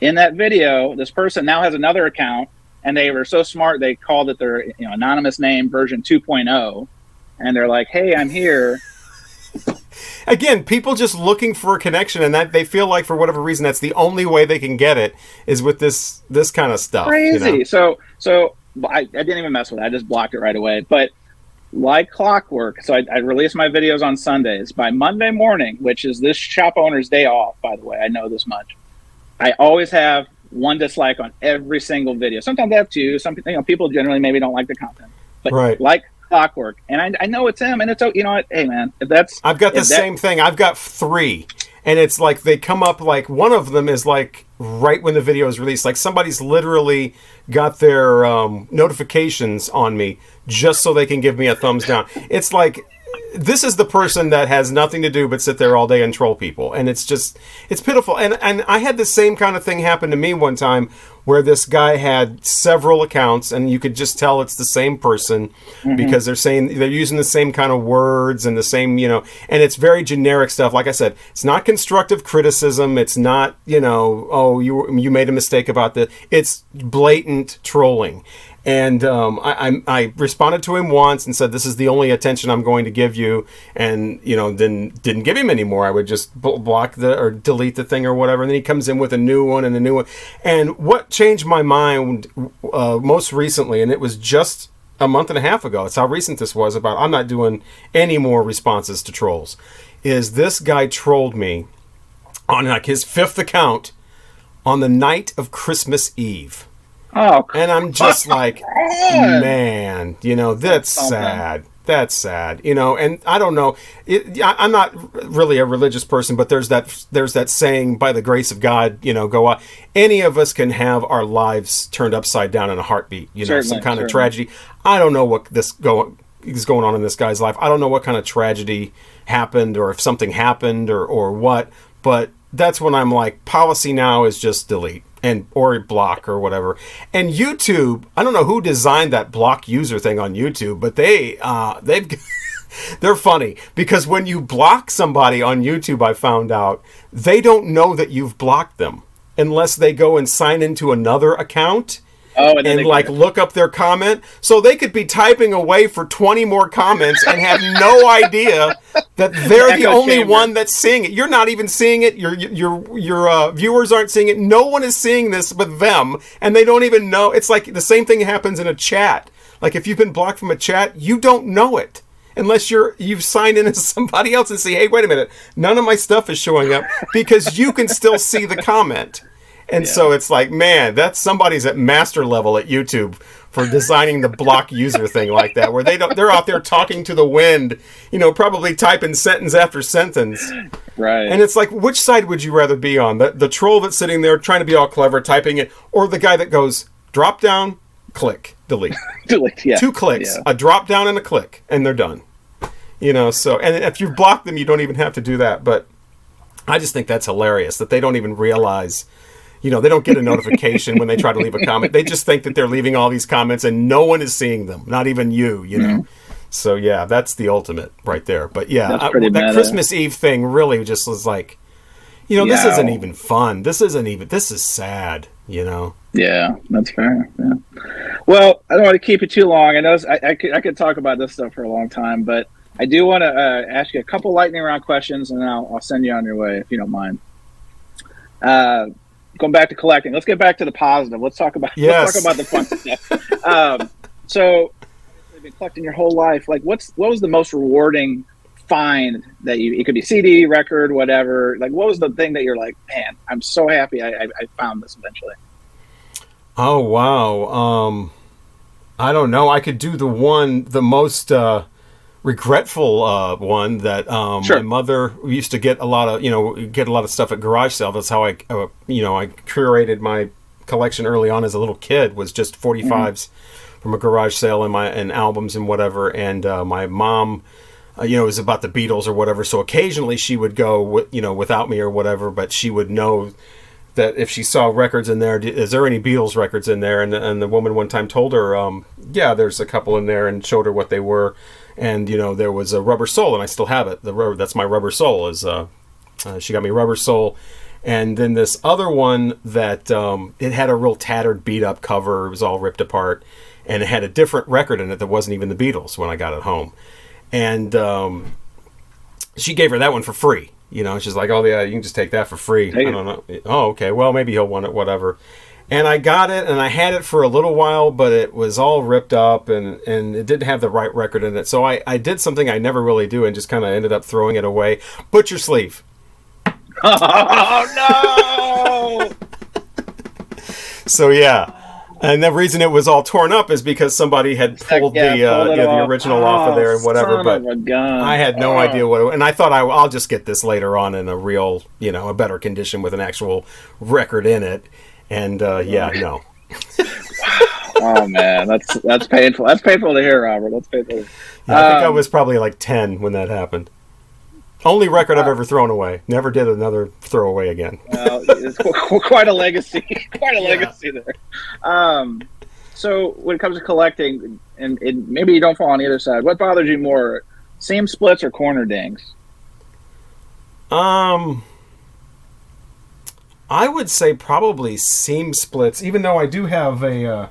In that video, this person now has another account, and they were so smart they called it their you know anonymous name version 2.0, and they're like, hey, I'm here. Again, people just looking for a connection, and that they feel like for whatever reason that's the only way they can get it is with this this kind of stuff. you crazy. know? So so I, I didn't even mess with it. I just blocked it right away. But like clockwork, so I, I release my videos on Sundays. By Monday morning, which is this shop owner's day off, by the way, I know this much. I always have one dislike on every single video. Sometimes I have two. Some you know people generally maybe don't like the content, but Right. like clockwork, and I, I know it's him, and it's you know what? Hey man, if that's I've got the that- same thing. I've got three, and it's like they come up like one of them is like right when the video is released. Like somebody's literally got their um, notifications on me just so they can give me a thumbs down. It's like this is the person that has nothing to do but sit there all day and troll people, and it's just it's pitiful. And and I had the same kind of thing happen to me one time where this guy had several accounts and you could just tell it's the same person mm-hmm. because they're saying they're using the same kind of words and the same you know and it's very generic stuff. Like i said it's not constructive criticism. It's not you know oh you you made a mistake about this it's blatant trolling and um, I, I, I responded to him once and said, "This is the only attention I'm going to give you," and you know, then didn't give him any more. I would just bl- block the or delete the thing or whatever. And then he comes in with a new one and a new one. And what changed my mind uh, most recently, and it was just a month and a half ago. It's how recent this was. About I'm not doing any more responses to trolls. Is this guy trolled me on like his fifth account on the night of Christmas Eve? Oh, And I'm just like, man, you know, that's sad. That's sad, you know. And I don't know. It, I- I'm not really a religious person, but there's that there's that saying, by the grace of God, you know, go out. Any of us can have our lives turned upside down in a heartbeat. You know, some Certainly, kind of tragedy. I don't know what this go is going on in this guy's life. I don't know what kind of tragedy happened, or if something happened, or or what. But that's when I'm like, policy now is just delete and or block or whatever. And YouTube, I don't know who designed that block user thing on YouTube, but they uh, they've they're funny because when you block somebody on YouTube, I found out they don't know that you've blocked them unless they go and sign into another account oh, and, and like look up their comment. So they could be typing away for 20 more comments and have no idea that they're the only chamber. one that's seeing it. You're not even seeing it. Your your your uh, viewers aren't seeing it. No one is seeing this but them, and they don't even know. It's like the same thing happens in a chat. Like if you've been blocked from a chat, you don't know it. Unless you're you've signed in as somebody else and say, "Hey, wait a minute, none of my stuff is showing up," because you can still see the comment. And so it's like, man, that's somebody's at master level at YouTube for designing the block user thing like that, where they don't they're out there talking to the wind, you know, probably typing sentence after sentence. right. And it's like, which side would you rather be on? The the troll that's sitting there trying to be all clever, typing it, or the guy that goes drop down, click, delete. Delete, yeah. Two clicks, Yeah. a drop down and a click, and they're done. You know, so and if you block them, you don't even have to do that. But I just think that's hilarious that they don't even realize. You know, they don't get a notification when they try to leave a comment. They just think that they're leaving all these comments and no one is seeing them, not even you, you know. So yeah, that's the ultimate right there. But yeah, I- that meta. Christmas Eve thing really just was like, you know, this isn't even fun. This isn't even. This is sad. You know. Yeah, that's fair. Yeah. Well, I don't want to keep it too long. I know I, I, could, I could talk about this stuff for a long time, but I do want to uh, ask you a couple lightning round questions, and I'll, I'll send you on your way if you don't mind. Uh, going back to collecting, let's get back to the positive. Let's talk about Yes. let's talk about the fun stuff. Um, so, you've been collecting your whole life. Like, what's what was the most rewarding find that you? It could be CD, record, whatever. Like, what was the thing that you're like, man, I'm so happy I, I, I found this eventually. Oh wow. Um I don't know. I could do the one the most uh regretful uh one that um Sure. my mother used to get a lot of, you know, get a lot of stuff at garage sale. That's how I uh, you know, I curated my collection early on as a little kid was just 45s from a garage sale and my and albums and whatever and uh, my mom uh, you know, it was about the Beatles or whatever. So occasionally she would go, you know, without me or whatever, but she would know that if she saw records in there, is there any Beatles records in there? And the, and the woman one time told her, um, yeah, there's a couple in there, and showed her what they were. And you know, there was a Rubber Soul, and I still have it. The rubber, that's my Rubber Soul. Is uh, uh, she got me Rubber Soul, and then this other one that um, it had a real tattered, beat up cover. It was all ripped apart, and it had a different record in it that wasn't even the Beatles when I got it home. And um, she gave her that one for free. You know, she's like, "Oh yeah, you can just take that for free." I don't know. Oh, okay. Well, maybe he'll want it, whatever. And I got it, and I had it for a little while, but it was all ripped up, and and it didn't have the right record in it. So I I did something I never really do, and just kind of ended up throwing it away. Butcher sleeve. Oh no! So yeah. And the reason it was all torn up is because somebody had pulled Yeah, the uh, pulled yeah, the original off of there and whatever. But of a gun. I had no Oh. idea what, it, and I thought I, I'll just get this later on in a real, you know, a better condition with an actual record in it. And uh, yeah, no, Oh man, that's that's painful. That's painful to hear, Robert. That's painful. Yeah, I think I Um, was probably like ten when that happened. Only record I've ever thrown away. Never did another throwaway again. Well, it's quite a legacy. quite a Yeah. legacy there. Um, so when it comes to collecting, and, and maybe you don't fall on either side. What bothers you more, seam splits or corner dings? Um, I would say probably seam splits. Even though I do have a uh,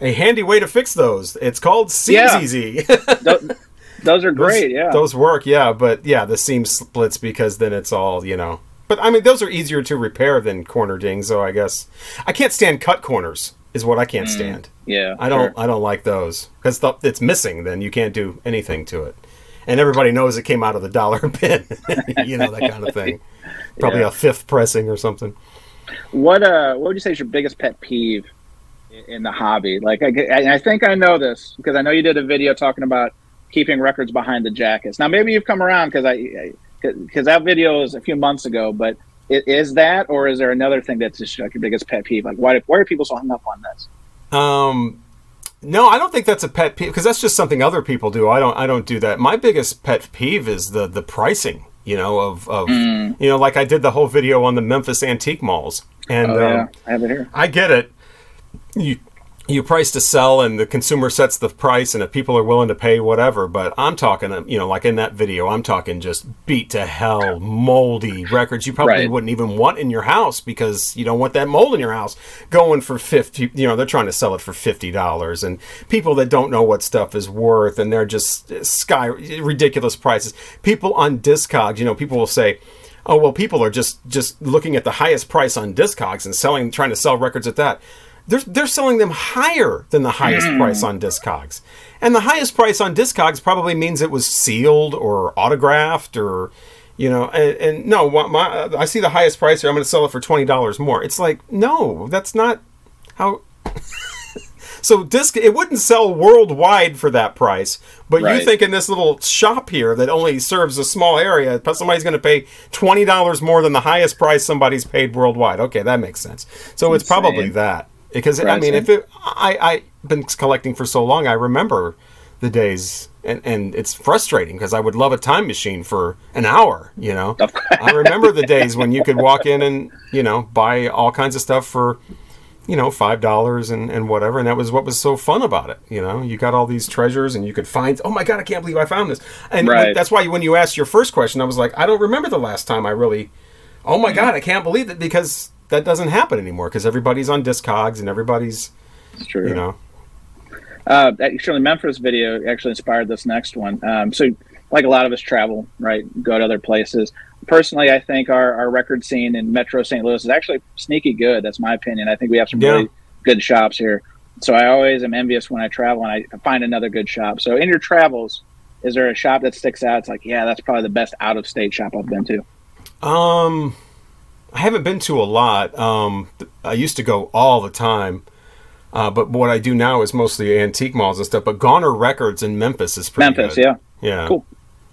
a handy way to fix those. It's called Seams Yeah. Easy. Those, those are great. Yeah. Those work, yeah, but yeah, the seam splits because then it's all, you know. But I mean, those are easier to repair than corner dings, so I guess I can't stand cut corners. is what I can't stand. Yeah, I don't sure. I don't like those because it's missing. Then you can't do anything to it, and everybody knows it came out of the dollar bin. you know that kind of thing. Probably Yeah. a fifth pressing or something. What uh, what would you say is your biggest pet peeve in the hobby? Like, I I think I know this because I know you did a video talking about keeping records behind the jackets. Now, maybe you've come around because I because that video was a few months ago. But i- is that, or is there another thing that's just like your biggest pet peeve? Like, why why are people so hung up on this? Um, no, I don't think that's a pet peeve because that's just something other people do. I don't. I don't do that. My biggest pet peeve is the the pricing. You know, of of Mm. you know, like I did the whole video on the Memphis antique malls, and Oh yeah, um, I have it here. I get it. You you price to sell, and the consumer sets the price, and if people are willing to pay, whatever. But I'm talking, uh, you know, like in that video, I'm talking just beat to hell, moldy records you probably Right. wouldn't even want in your house because you don't want that mold in your house going for fifty. You know, they're trying to sell it for fifty dollars, and people that don't know what stuff is worth, and they're just uh, sky ridiculous prices. People on Discogs, you know, people will say oh well people are just just looking at the highest price on discogs and selling trying to sell records at that they're, they're selling them higher than the highest hmm. price on discogs. And the highest price on discogs probably means it was sealed or autographed or you know and, and no my, i see the highest price here i'm going to sell it for $20 more. It's like no that's not how so disc it wouldn't sell worldwide for that price but you think in this little shop here that only serves a small area but somebody's going to pay $20 more than the highest price somebody's paid worldwide. Okay that makes sense. So it's probably that because i mean if it i i've been collecting for so long i remember the days and, and it's frustrating because i would love a time machine for an hour you know? I remember the days when you could walk in and you know buy all kinds of stuff for you know five dollars and, and whatever and that was what was so fun about it you know? You got all these treasures and you could find oh my god i can't believe i found this. And Right. that's why when you asked your first question i was like i don't remember the last time i really oh my god i can't believe it because that doesn't happen anymore because everybody's on discogs and everybody's It's true. you know Uh, actually, Memphis video actually inspired this next one. Um, so, like a lot of us travel, right? Go to other places. Personally, I think our, our record scene in Metro St. Louis is actually sneaky good. That's my opinion. I think we have some Yeah. really good shops here. So I always am envious when I travel and I find another good shop. So in your travels, is there a shop that sticks out? It's like, yeah, that's probably the best out of state shop I've been to. Um, I haven't been to a lot. Um, I used to go all the time, uh, but what I do now is mostly antique malls and stuff. But Goner Records in Memphis is pretty Memphis, good. yeah. yeah, Cool.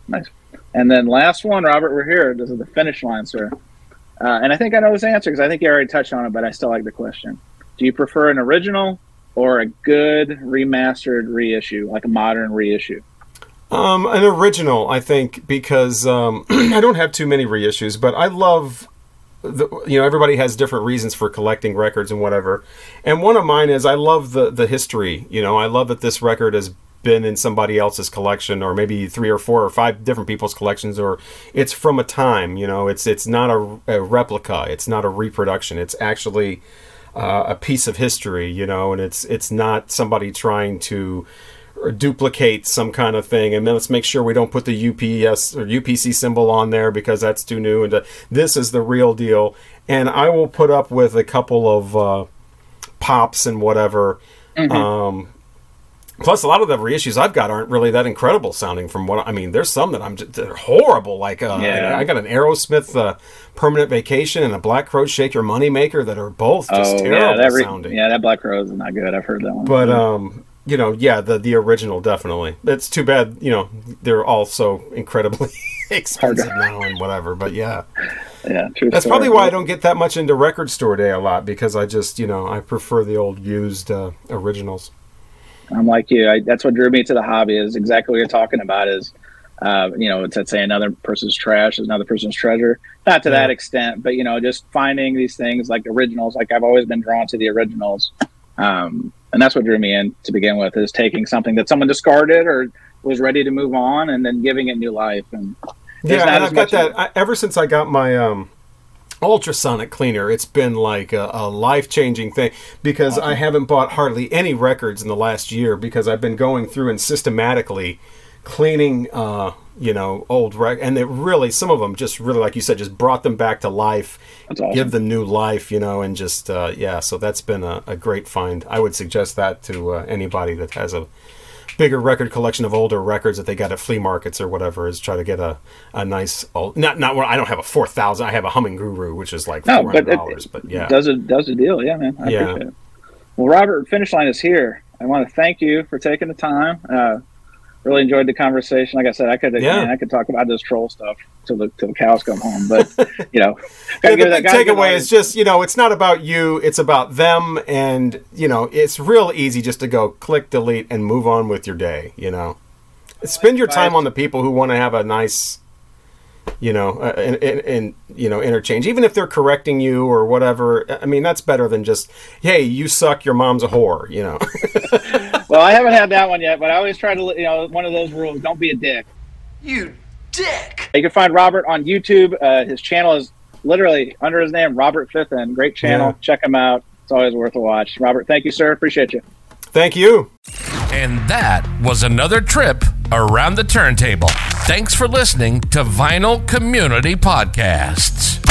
Nice. And then last one, Robert, we're here. This is the finish line, sir. Uh, and I think I know this answer because I think you already touched on it, but I still like the question. Do you prefer an original or a good remastered reissue, like a modern reissue? Um, an original, I think, because um, I don't have too many reissues, but I love. The, you know, everybody has different reasons for collecting records and whatever. And one of mine is I love the the history. You know, I love that this record has been in somebody else's collection, or maybe three or four or five different people's collections, or it's from a time. You know, it's it's not a, a replica. It's not a reproduction. It's actually uh, a piece of history. You know, and it's it's not somebody trying to or duplicate some kind of thing and then let's make sure we don't put the UPS or UPC symbol on there because that's too new and uh, this is the real deal and I will put up with a couple of uh, pops and whatever um, plus a lot of the reissues I've got aren't really that incredible sounding from what I mean there's some that I'm just, they're horrible like uh, Yeah. I got an Aerosmith uh, permanent vacation and a Black Crowes Shake Your Money Maker that are both just terrible Oh, yeah, that re- sounding yeah, that Black Rose is not good. I've heard that one. but um, you know, yeah, the the original definitely. It's too bad, you know, they're all so incredibly expensive now and whatever. But yeah, yeah, true that's story. probably why I don't get that much into record store day a lot because I just, you know, I prefer the old used uh, originals. I'm like you. I, that's what drew me to the hobby. Is exactly what you're talking about. Is uh, you know, it's to say another person's trash is another person's treasure. Not to that extent, but you know, just finding these things like originals. Like I've always been drawn to the originals, um, and that's what drew me in to begin with. Is taking something that someone discarded or was ready to move on, and then giving it new life. And yeah, and I've got that I, ever since I got my um, ultrasonic cleaner. It's been like a, a life changing thing because I haven't bought hardly any records in the last year because I've been going through and systematically cleaning uh, you know, old rec, and it really some of them just really, like you said, just brought them back to life, awesome. give them new life, you know, and just uh, yeah. So that's been a, a great find. I would suggest that to uh, anybody that has a bigger record collection of older records that they got at flea markets or whatever. Is try to get a, a nice old not not where I don't have a four thousand. I have a HumminGuru, which is like No, but it. But yeah, does it does a deal. Yeah, man. I Yeah. Well, Robert, finish line is here. I want to thank you for taking the time. Uh, really enjoyed the conversation. Like I said, I could Yeah. man, I could talk about this troll stuff till the till the cows come home. But you know, Yeah, the big takeaway is just you know it's not about you it's about them and you know it's real easy just to go click delete and move on with your day you know spend your time on the people who want to have a nice you know uh, and, and, and you know interchange even if they're correcting you or whatever i mean that's better than just hey you suck your mom's a whore you know Well, I haven't had that one yet, but I always try to, you know, one of those rules: don't be a dick. You dick! You can find Robert on YouTube. Uh, his channel is literally under his name, Robert Fithen. Great channel. Yeah. Check him out. It's always worth a watch. Robert, thank you, sir. Appreciate you. thank you And that was another trip around the turntable. Thanks for listening to Vinyl Community Podcasts.